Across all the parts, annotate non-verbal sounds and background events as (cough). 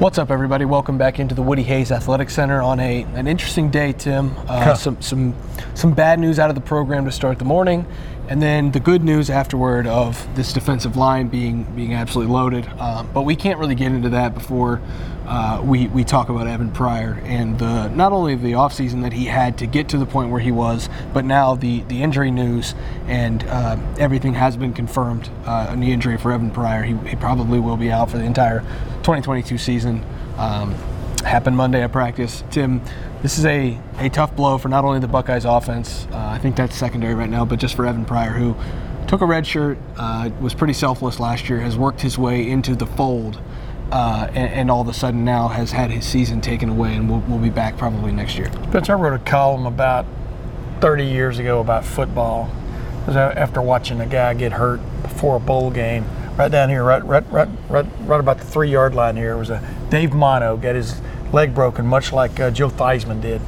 What's up, everybody? Welcome back into the Woody Hayes Athletic Center on a an interesting day, Tim. Uh, some some some bad news out of the program to start the morning, and then the good news afterward of this defensive line being being absolutely loaded. Um, but we can't really get into that before uh, we we talk about Evan Pryor and the not only the offseason that he had to get to the point where he was, but now the the injury news and uh, everything has been confirmed. Uh, a knee injury for Evan Pryor. He, he probably will be out for the entire 2022 season. Um, happened Monday at practice. Tim, this is a, a tough blow for not only the Buckeyes offense, uh, I think that's secondary right now, but just for Evan Pryor, who took a red shirt, uh, was pretty selfless last year, has worked his way into the fold, uh, and, and, all of a sudden now has had his season taken away and will will be back probably next year. Vince, I wrote a column about 30 years ago about football. after watching a guy get hurt before a bowl game right down here, right, right, right, right, right about the three yard line here, was a Dave Mono got his leg broken, much like uh, Joe Theismann did.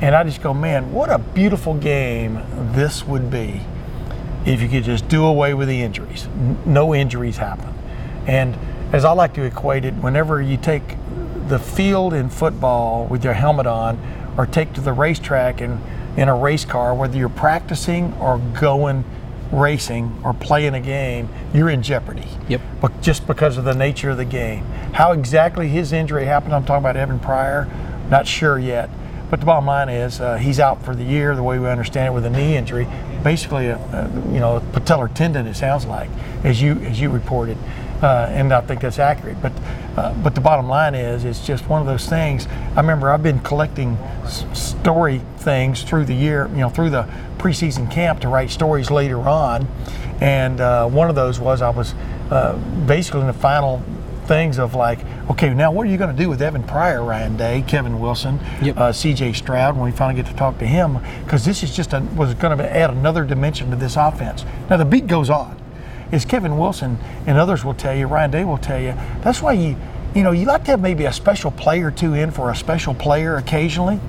And I just go, man, what a beautiful game this would be if you could just do away with the injuries. No injuries happen. And as I like to equate it, whenever you take the field in football with your helmet on, or take to the racetrack in, in a race car, whether you're practicing or going racing or playing a game, you're in jeopardy. Yep. But just because of the nature of the game. How exactly his injury happened, I'm talking about Evan Pryor, not sure yet. But the bottom line is uh, he's out for the year, the way we understand it, with a knee injury, basically a, a you know a patellar tendon. It sounds like, as you as you reported, uh, and I think that's accurate. But uh, but the bottom line is, it's just one of those things. I remember I've been collecting s- story things through the year, you know, through the preseason camp to write stories later on. And uh, one of those was I was uh, basically in the final things of like, okay, now what are you going to do with Evan Pryor, Ryan Day, Kevin Wilson, yep. uh, C.J. Stroud when we finally get to talk to him? Because this is just a, was going to add another dimension to this offense. Now the beat goes on. Is Kevin Wilson and others will tell you, Ryan Day will tell you. That's why you, you know, you like to have maybe a special player or two in for a special player occasionally.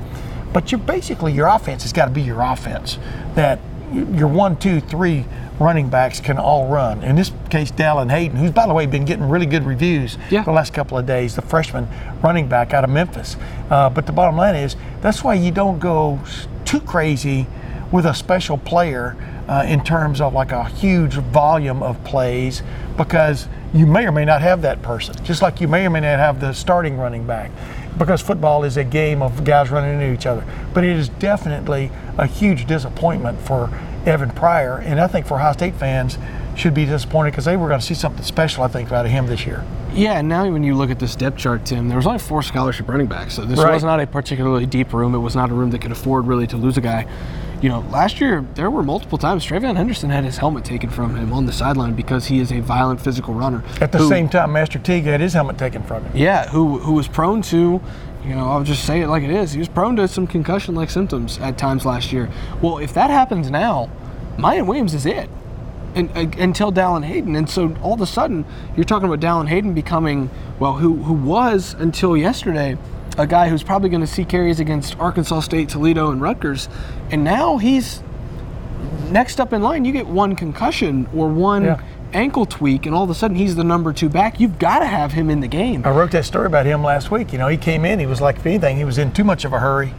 But you're basically your offense has got to be your offense. That your one, two, three running backs can all run. In this case, Dallan Hayden, who's by the way been getting really good reviews yeah. the last couple of days, the freshman running back out of Memphis. Uh, but the bottom line is that's why you don't go too crazy with a special player uh, in terms of like a huge volume of plays because you may or may not have that person. Just like you may or may not have the starting running back because football is a game of guys running into each other. But it is definitely a huge disappointment for Evan Pryor, and I think for Ohio State fans should be disappointed because they were going to see something special, I think, out of him this year. Yeah, and now when you look at this depth chart, Tim, there was only four scholarship running backs, so this right. was not a particularly deep room. It was not a room that could afford really to lose a guy. You know, last year there were multiple times TreVeyon Henderson had his helmet taken from him on the sideline because he is a violent physical runner. At the who, same time, Master Teague had his helmet taken from him. Yeah, who who was prone to you know, I'll just say it like it is. He was prone to some concussion like symptoms at times last year. Well, if that happens now, Miyan Williams is it. And, uh, until Dallan Hayden. And so all of a sudden, you're talking about Dallan Hayden becoming, well, who, who was until yesterday a guy who's probably going to see carries against Arkansas State, Toledo, and Rutgers. And now he's next up in line. You get one concussion or one yeah ankle tweak, and all of a sudden he's the number two back. You've got to have him in the game. I wrote that story about him last week. You know, he came in, he was like, if anything, he was in too much of a hurry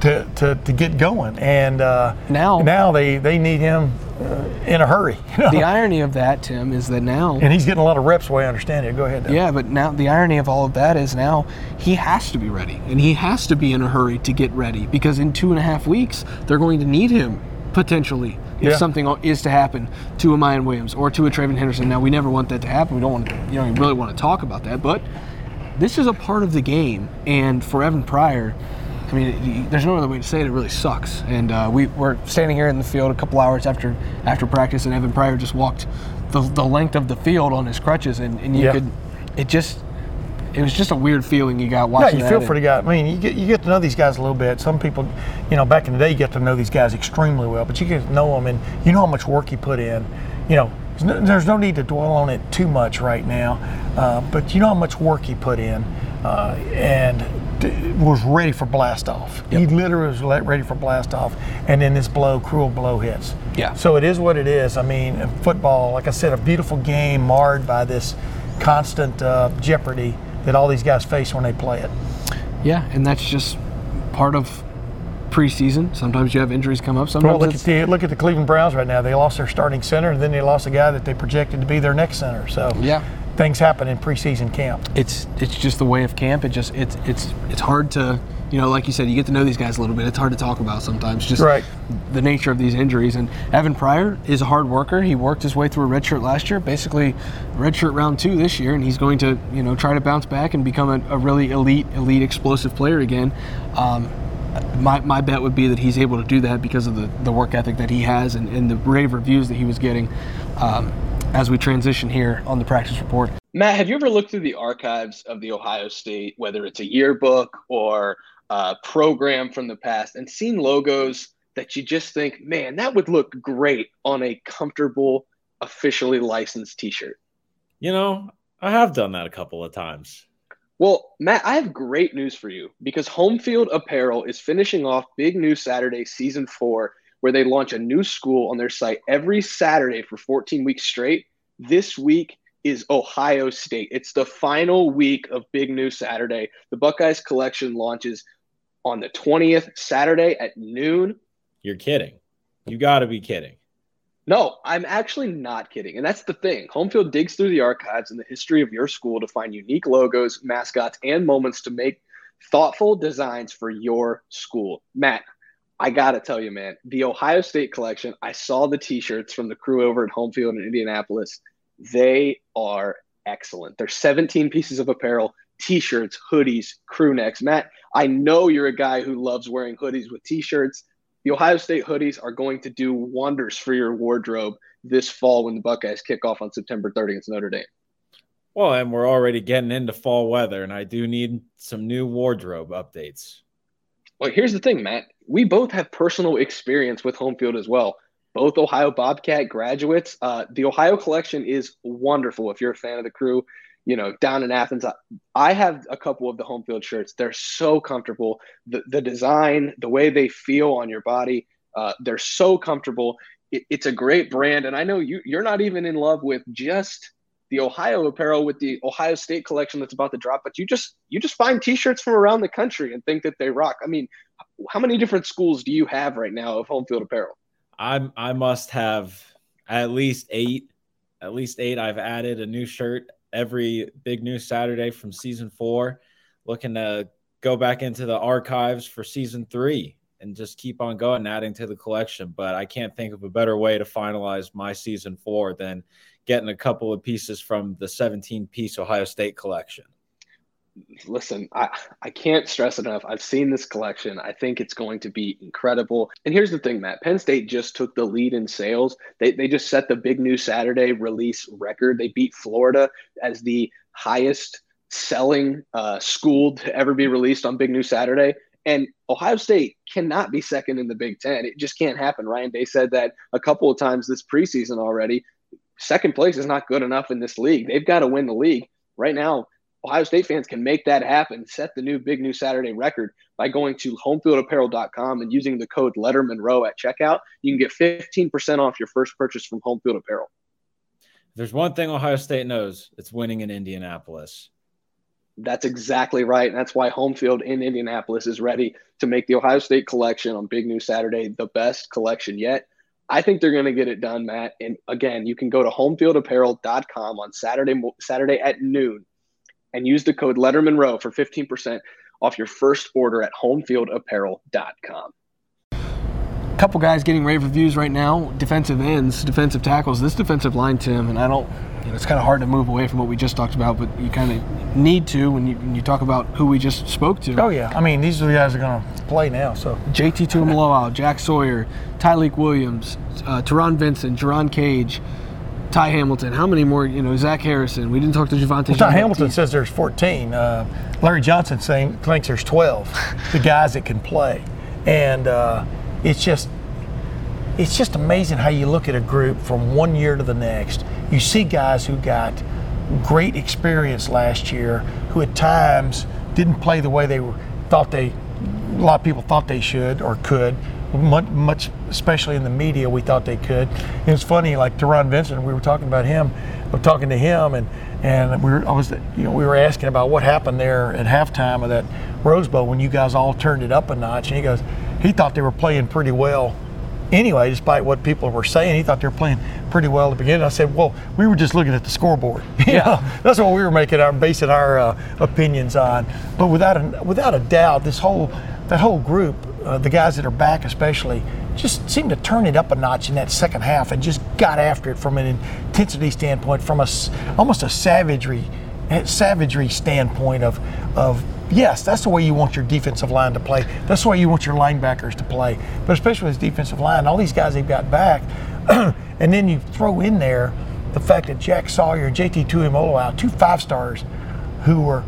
to, to, to get going. And uh, now, now they, they need him uh, in a hurry. (laughs) You know? The irony of that, Tim, is that now. And he's getting a lot of reps, way I understand it. Go ahead. Yeah, but now the irony of all of that is now he has to be ready, and he has to be in a hurry to get ready because in two and a half weeks they're going to need him potentially if yeah. something is to happen to a Miyan Williams or to a TreVeyon Henderson. Now we never want that to happen. We don't want to, you know, really want to talk about that, but this is a part of the game, and for Evan Pryor I mean, there's no other way to say it. It really sucks. And uh, we were standing here in the field a couple hours after after practice, and Evan Pryor just walked the, the length of the field on his crutches, and, and you yeah. could, it just, it was just a weird feeling you got watching. Yeah, you feel for the guy. I mean, you get you get to know these guys a little bit. Some people, you know, back in the day, you get to know these guys extremely well, but you get to know them, and you know how much work you put in. You know, there's no need to dwell on it too much right now, uh, but you know how much work he put in, uh, and was ready for blast off. Yep. He literally was ready for blast off, and then this blow, cruel blow hits. Yeah. So it is what it is. I mean, football, like I said, a beautiful game marred by this constant uh, jeopardy that all these guys face when they play it. Yeah, and that's just part of preseason. Sometimes you have injuries come up. Sometimes well, look at the look at the Cleveland Browns right now. They lost their starting center, and then they lost a guy that they projected to be their next center. So yeah, things happen in preseason camp. It's it's just the way of camp. It just it's it's it's hard to you know, like you said, you get to know these guys a little bit. It's hard to talk about sometimes, just right. the nature of these injuries. And Evan Pryor is a hard worker. He worked his way through a redshirt last year, basically redshirt round two this year, and he's going to, you know, try to bounce back and become a, a really elite, elite, explosive player again. Um, my, my bet would be that he's able to do that because of the, the work ethic that he has and, and the rave reviews that he was getting um, as we transition here on the practice report. Matt, have you ever looked through the archives of the Ohio State, whether it's a yearbook or a program from the past, and seen logos that you just think, man, that would look great on a comfortable, officially licensed t shirt? You know, I have done that a couple of times. Well, Matt, I have great news for you because Home Field Apparel is finishing off Big News Saturday season four, where they launch a new school on their site every Saturday for 14 weeks straight. This week is Ohio State. It's the final week of Big News Saturday. The Buckeyes collection launches on the 20th, Saturday at noon. You're kidding. You got to be kidding. No, I'm actually not kidding. And that's the thing. Homefield digs through the archives and the history of your school to find unique logos, mascots, and moments to make thoughtful designs for your school. Matt, I got to tell you, man, the Ohio State collection, I saw the t shirts from the crew over at home field in Indianapolis. They are excellent. They're 17 pieces of apparel, t shirts, hoodies, crew necks. Matt, I know you're a guy who loves wearing hoodies with t shirts. The Ohio State hoodies are going to do wonders for your wardrobe this fall when the Buckeyes kick off on September 30th against Notre Dame. Well, and we're already getting into fall weather, and I do need some new wardrobe updates. Well, here's the thing, Matt. We both have personal experience with home field as well. Both Ohio Bobcat graduates. Uh, the Ohio collection is wonderful if you're a fan of the crew you know, down in Athens. I have a couple of the home field shirts. They're so comfortable. The, the design, the way they feel on your body, uh, they're so comfortable. It, it's a great brand. And I know you, you're not even in love with just the Ohio apparel with the Ohio State collection that's about to drop, but you just you just find t-shirts from around the country and think that they rock. I mean, how many different schools do you have right now of home field apparel? I'm I must have at least eight. At least eight. I've added a new shirt every big news Saturday from season four. Looking to go back into the archives for season three and just keep on going, adding to the collection. But I can't think of a better way to finalize my season four than getting a couple of pieces from the 17 piece Ohio State collection listen, I, I can't stress enough. I've seen this collection. I think it's going to be incredible. And here's the thing, Matt Penn State just took the lead in sales. They, they just set the big new Saturday release record. They beat Florida as the highest selling uh, school to ever be released on Big New Saturday. And Ohio State cannot be second in the Big Ten. It just can't happen. Ryan Day said that a couple of times this preseason already. Second place is not good enough in this league. They've got to win the league. Right now, Ohio State fans can make that happen, set the new Big New Saturday record by going to homefieldapparel.com and using the code Letterman Row at checkout. You can get 15% off your first purchase from Homefield Apparel. There's one thing Ohio State knows it's winning in Indianapolis. That's exactly right. And that's why Homefield in Indianapolis is ready to make the Ohio State collection on Big New Saturday the best collection yet. I think they're going to get it done, Matt. And again, you can go to homefieldapparel.com on Saturday Saturday at noon and use the code Letterman Row for 15% off your first order at homefieldapparel.com. A couple guys getting rave reviews right now defensive ends, defensive tackles. This defensive line, Tim, and I don't, you know, it's kind of hard to move away from what we just talked about, but you kind of need to when you, when you talk about who we just spoke to. Oh, yeah. I mean, these are the guys that are going to play now. So JT Tuimoloau, Jack Sawyer, Tyleik Williams, uh, Taron Vincent, Jerron Cage. Ty Hamilton. How many more? You know, Zach Harrison. We didn't talk to Javontae. Well, Ty Hamilton says there's 14. Uh, Larry Johnson saying thinks there's 12. (laughs) the guys that can play, and uh, it's just it's just amazing how you look at a group from one year to the next. You see guys who got great experience last year, who at times didn't play the way they were, thought they. A lot of people thought they should or could much, especially in the media, we thought they could. It was funny, like Taron Vincent, we were talking about him, we're talking to him, and And we were, I was, you know, we were asking about what happened there at halftime of that Rose Bowl when you guys all turned it up a notch. And he goes, he thought they were playing pretty well anyway, despite what people were saying. He thought they were playing pretty well at the beginning. I said, well, we were just looking at the scoreboard. (laughs) yeah, that's what we were making our basing our uh, opinions on. But without a, without a doubt, this whole that whole group, uh, the guys that are back especially, just seemed to turn it up a notch in that second half and just got after it from an intensity standpoint, from a almost a savagery savagery standpoint of of yes, that's the way you want your defensive line to play. That's the way you want your linebackers to play. But especially with this defensive line, all these guys they've got back, (clears throat) and then you throw in there the fact that Jack Sawyer and JT Tuimoloau, two five stars, who were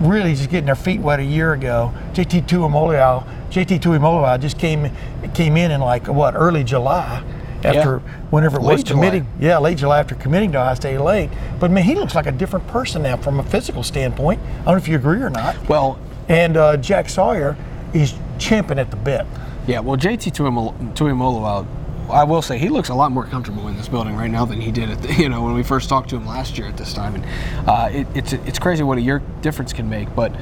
really just getting their feet wet a year ago. JT Tuimoloau, JT Tuimoloau just came came in in like what early July after yeah. whenever it late was committing. Yeah, late July after committing to Ohio State late. But man, he looks like a different person now from a physical standpoint. I don't know if you agree or not. Well, and uh, Jack Sawyer is champing at the bit. Yeah, well, JT Tuimoloau, I will say he looks a lot more comfortable in this building right now than he did at the, (laughs) you know when we first talked to him last year at this time, and uh, it, it's it's crazy what a year difference can make, but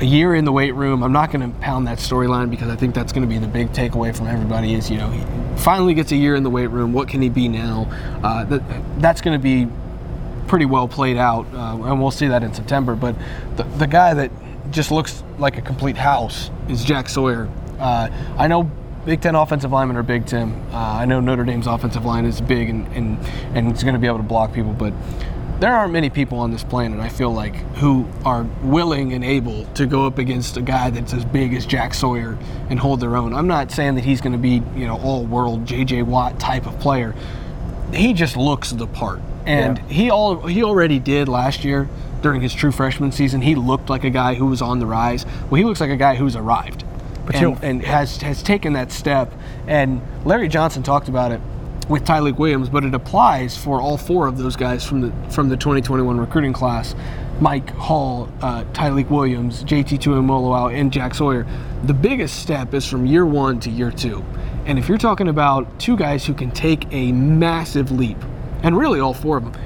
a year in the weight room. I'm not going to pound that storyline because I think that's going to be the big takeaway from everybody. Is you know he finally gets a year in the weight room. What can he be now? Uh, that that's going to be pretty well played out, uh, and we'll see that in September. But the the guy that just looks like a complete house is Jack Sawyer. Uh, I know Big Ten offensive linemen are big, Tim. Uh, I know Notre Dame's offensive line is big and, and, and it's going to be able to block people, but there aren't many people on this planet, I feel like, who are willing and able to go up against a guy that's as big as Jack Sawyer and hold their own. I'm not saying that he's going to be, you know, all world JJ Watt type of player. He just looks the part. And yeah. he all he already did last year during his true freshman season. He looked like a guy who was on the rise. Well, he looks like a guy who's arrived. And, and has has taken that step. And Larry Johnson talked about it with Tyleik Williams, but it applies for all four of those guys from the from the 2021 recruiting class. Mike Hall, uh, Tyleik Williams, JT Tuimoloau, and Jack Sawyer. The biggest step is from year one to year two. And if you're talking about two guys who can take a massive leap, and really all four of them,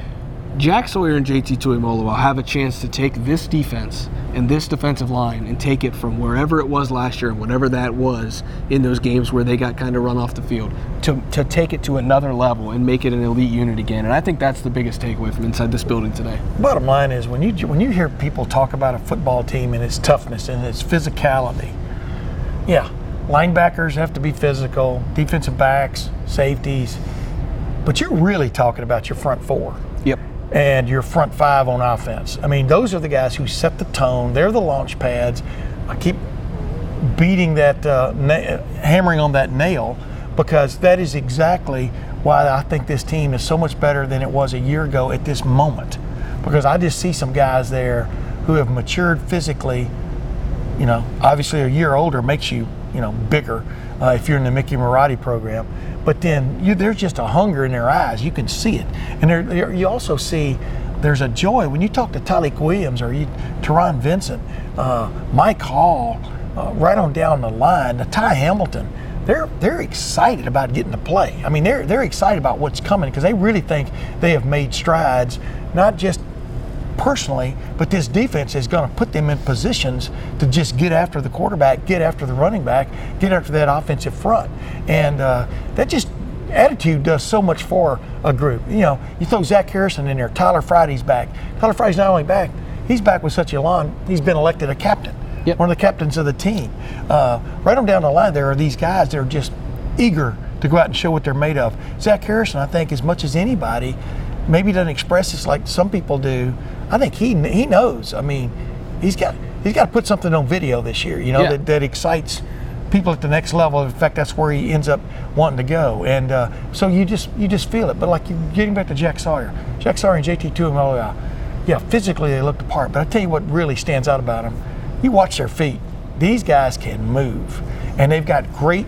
Jack Sawyer and JT Tuimoloau have a chance to take this defense and this defensive line and take it from wherever it was last year and whatever that was in those games where they got kind of run off the field to, to take it to another level and make it an elite unit again. And I think that's the biggest takeaway from inside this building today. Bottom line is when you when you hear people talk about a football team and its toughness and its physicality, yeah, linebackers have to be physical, defensive backs, safeties, but you're really talking about your front four. Yep and your front five on offense. I mean, those are the guys who set the tone. They're the launch pads. I keep beating that, uh, na- hammering on that nail because that is exactly why I think this team is so much better than it was a year ago at this moment. Because I just see some guys there who have matured physically. You know, obviously a year older makes you, you know, bigger uh, if you're in the Mickey Marotti program. But then you, there's just a hunger in their eyes. You can see it. And you also see there's a joy when you talk to Tyleik Williams or you, Taron Vincent, uh, Mike Hall, uh, right on down the line, the Ty Hamilton. They're they're excited about getting to play. I mean, they're they're excited about what's coming because they really think they have made strides, not just personally, but this defense is going to put them in positions to just get after the quarterback, get after the running back, get after that offensive front. And uh, that just attitude does so much for a group. You know, you throw Zach Harrison in there, Tyler Friday's back. Tyler Friday's not only back, he's back with such a long, he's been elected a captain, yep. one of the captains of the team. Uh, right on down the line, there are these guys that are just eager to go out and show what they're made of. Zach Harrison, I think, as much as anybody, maybe doesn't express this like some people do, I think he he knows. I mean, he's got he's got to put something on video this year. You know yeah. that, that excites people at the next level. In fact, that's where he ends up wanting to go. And uh, so you just you just feel it. But like getting back to Jack Sawyer, Jack Sawyer and JT Tuimoloau, yeah, physically they looked apart. But I tell you what really stands out about them. You watch their feet. These guys can move, and they've got great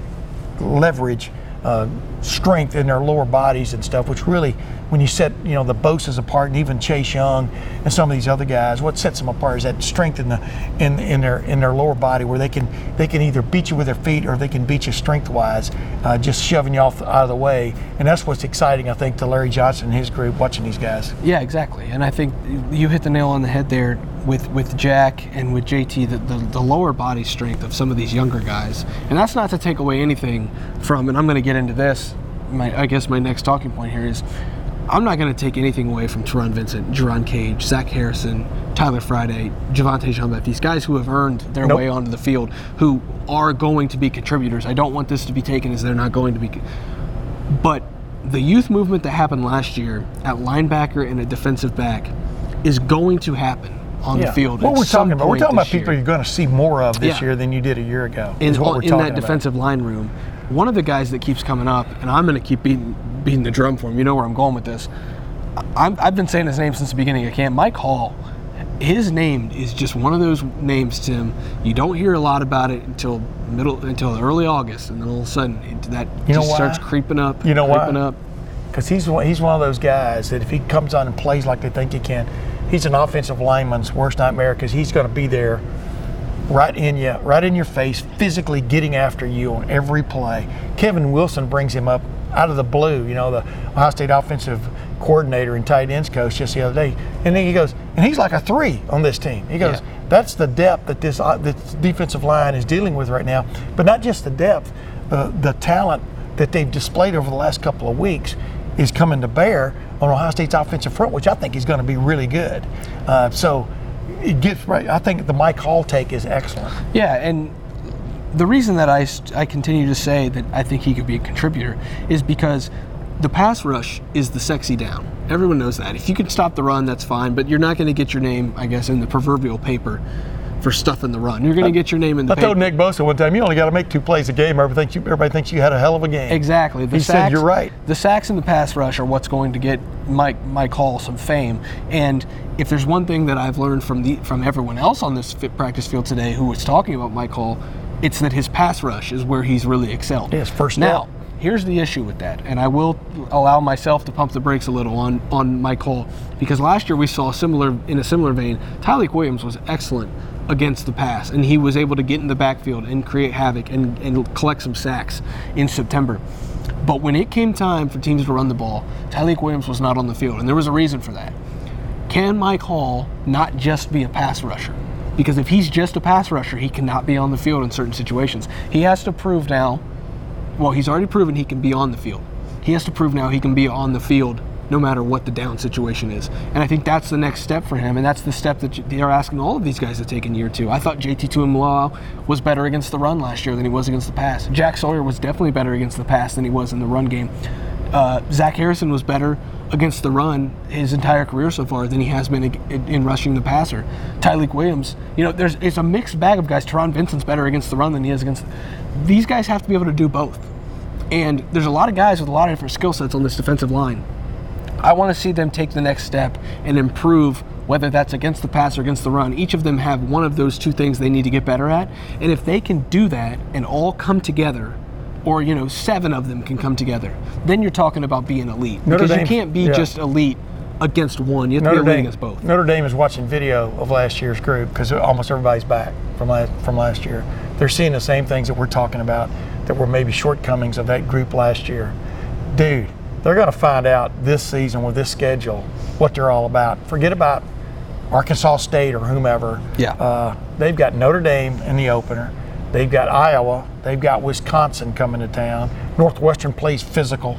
leverage uh, strength in their lower bodies and stuff, which really, when you set you know the Bosa's apart and even Chase Young and some of these other guys, what sets them apart is that strength in the in in their in their lower body where they can they can either beat you with their feet or they can beat you strength wise, uh, just shoving you off out of the way, and that's what's exciting I think to Larry Johnson and his group watching these guys. Yeah, exactly, and I think you hit the nail on the head there with with Jack and with JT the, the, the, lower body strength of some of these younger guys, and that's not to take away anything from. And I'm going to get into this. My I guess my next talking point here is. I'm not going to take anything away from Taron Vincent, Jerron Cage, Zach Harrison, Tyler Friday, Javante Jeanbeth, these guys who have earned their nope. way onto the field, who are going to be contributors. I don't want this to be taken as they're not going to be. But the youth movement that happened last year at linebacker and a defensive back is going to happen on yeah. the field. What we're talking about, we're talking about people year. you're going to see more of this yeah. year than you did a year ago. In, in that defensive line room, one of the guys that keeps coming up, and I'm going to keep beating, beating the drum for him. You know where I'm going with this. i have been saying his name since the beginning of camp. Mike Hall. His name is just one of those names, Tim. You don't hear a lot about it until middle, until early August, and then all of a sudden it, that you just starts creeping up. You know creeping why? up. Because he's he's one of those guys that if he comes on and plays like they think he can, he's an offensive lineman's worst nightmare because he's going to be there right in you, right in your face, physically getting after you on every play. Kevin Wilson brings him up out of the blue, you know, the Ohio State offensive coordinator and tight ends coach just the other day. And then he goes, and he's like a three on this team. He goes, yeah. that's the depth that this, uh, this defensive line is dealing with right now. But not just the depth, uh, the talent that they've displayed over the last couple of weeks is coming to bear on Ohio State's offensive front, which I think is going to be really good. Uh, so it gets right. I think the Mike Hall take is excellent. Yeah, and the reason that I, I continue to say that I think he could be a contributor is because the pass rush is the sexy down. Everyone knows that. If you can stop the run, that's fine, but you're not going to get your name, I guess, in the proverbial paper for stuff in the run. You're going to get your name in the I paper. told Nick Bosa one time, you only got to make two plays a game. Everybody thinks you, everybody thinks you had a hell of a game. Exactly. The he sacks, said you're right. The sacks and the pass rush are what's going to get Mike Mike Hall some fame. And if there's one thing that I've learned from the from everyone else on this practice field today who was talking about Mike Hall, it's that his pass rush is where he's really excelled. Yes, first now. Here's the issue with that, and I will allow myself to pump the brakes a little on on Mike Hall because last year we saw similar in a similar vein. Tyleik Williams was excellent against the pass, and he was able to get in the backfield and create havoc and, and collect some sacks in September. But when it came time for teams to run the ball, Tyleik Williams was not on the field, and there was a reason for that. Can Mike Hall not just be a pass rusher? Because if he's just a pass rusher, he cannot be on the field in certain situations. He has to prove now, well, he's already proven he can be on the field. He has to prove now he can be on the field no matter what the down situation is. And I think that's the next step for him, and that's the step that they're asking all of these guys to take in year two. I thought JT Tuimoloau was better against the run last year than he was against the pass. Jack Sawyer was definitely better against the pass than he was in the run game. Uh, Zach Harrison was better against the run his entire career so far than he has been in, in rushing the passer. Tyleik Williams, you know, there's it's a mixed bag of guys. Taron Vincent's better against the run than he is against. These guys have to be able to do both. And there's a lot of guys with a lot of different skill sets on this defensive line. I want to see them take the next step and improve whether that's against the pass or against the run. Each of them have one of those two things they need to get better at. And if they can do that and all come together, or you know, seven of them can come together, then you're talking about being elite. Notre because Dame, you can't be yeah. just elite against one. You have Notre to be elite Dame, against both. Notre Dame is watching video of last year's group because almost everybody's back from last from last year. They're seeing the same things that we're talking about that were maybe shortcomings of that group last year. Dude, they're going to find out this season with this schedule what they're all about. Forget about Arkansas State or whomever. Yeah. Uh, they've got Notre Dame in the opener. They've got Iowa. They've got Wisconsin coming to town. Northwestern plays physical.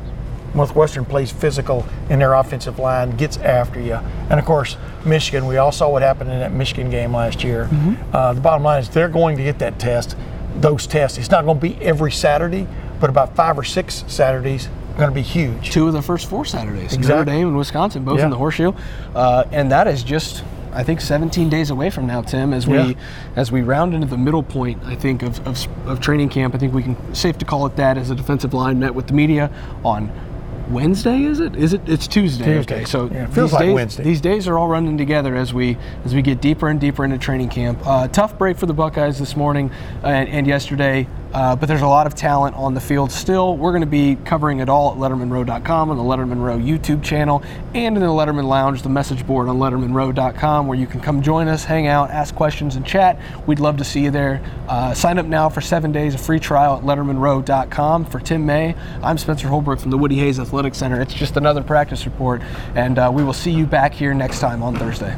Northwestern plays physical in their offensive line, gets after you. And of course, Michigan, we all saw what happened in that Michigan game last year. Mm-hmm. Uh, the bottom line is they're going to get that test, those tests. It's not going to be every Saturday, but about five or six Saturdays going to be huge. Two of the first four Saturdays, exactly. Notre Dame and Wisconsin, both yeah. in the Horseshoe, uh, and that is just. I think 17 days away from now, Tim, as we yeah. as we round into the middle point, I think of, of, of training camp. I think we can safe to call it that as a defensive line met with the media on Wednesday, is it? Is it? It's Tuesday. Tuesday. Okay, so yeah, feels like days, Wednesday. These days are all running together as we as we get deeper and deeper into training camp. Uh, tough break for the Buckeyes this morning and, and yesterday. Uh, but there's a lot of talent on the field still. We're going to be covering it all at LettermanRow.com on the Letterman Row YouTube channel and in the Letterman Lounge, the message board on LettermanRow.com, where you can come join us, hang out, ask questions, and chat. We'd love to see you there. Uh, sign up now for seven days of free trial at LettermanRow.com. For Tim May, I'm Spencer Holbrook from the Woody Hayes Athletic Center. It's just another practice report, and uh, we will see you back here next time on Thursday.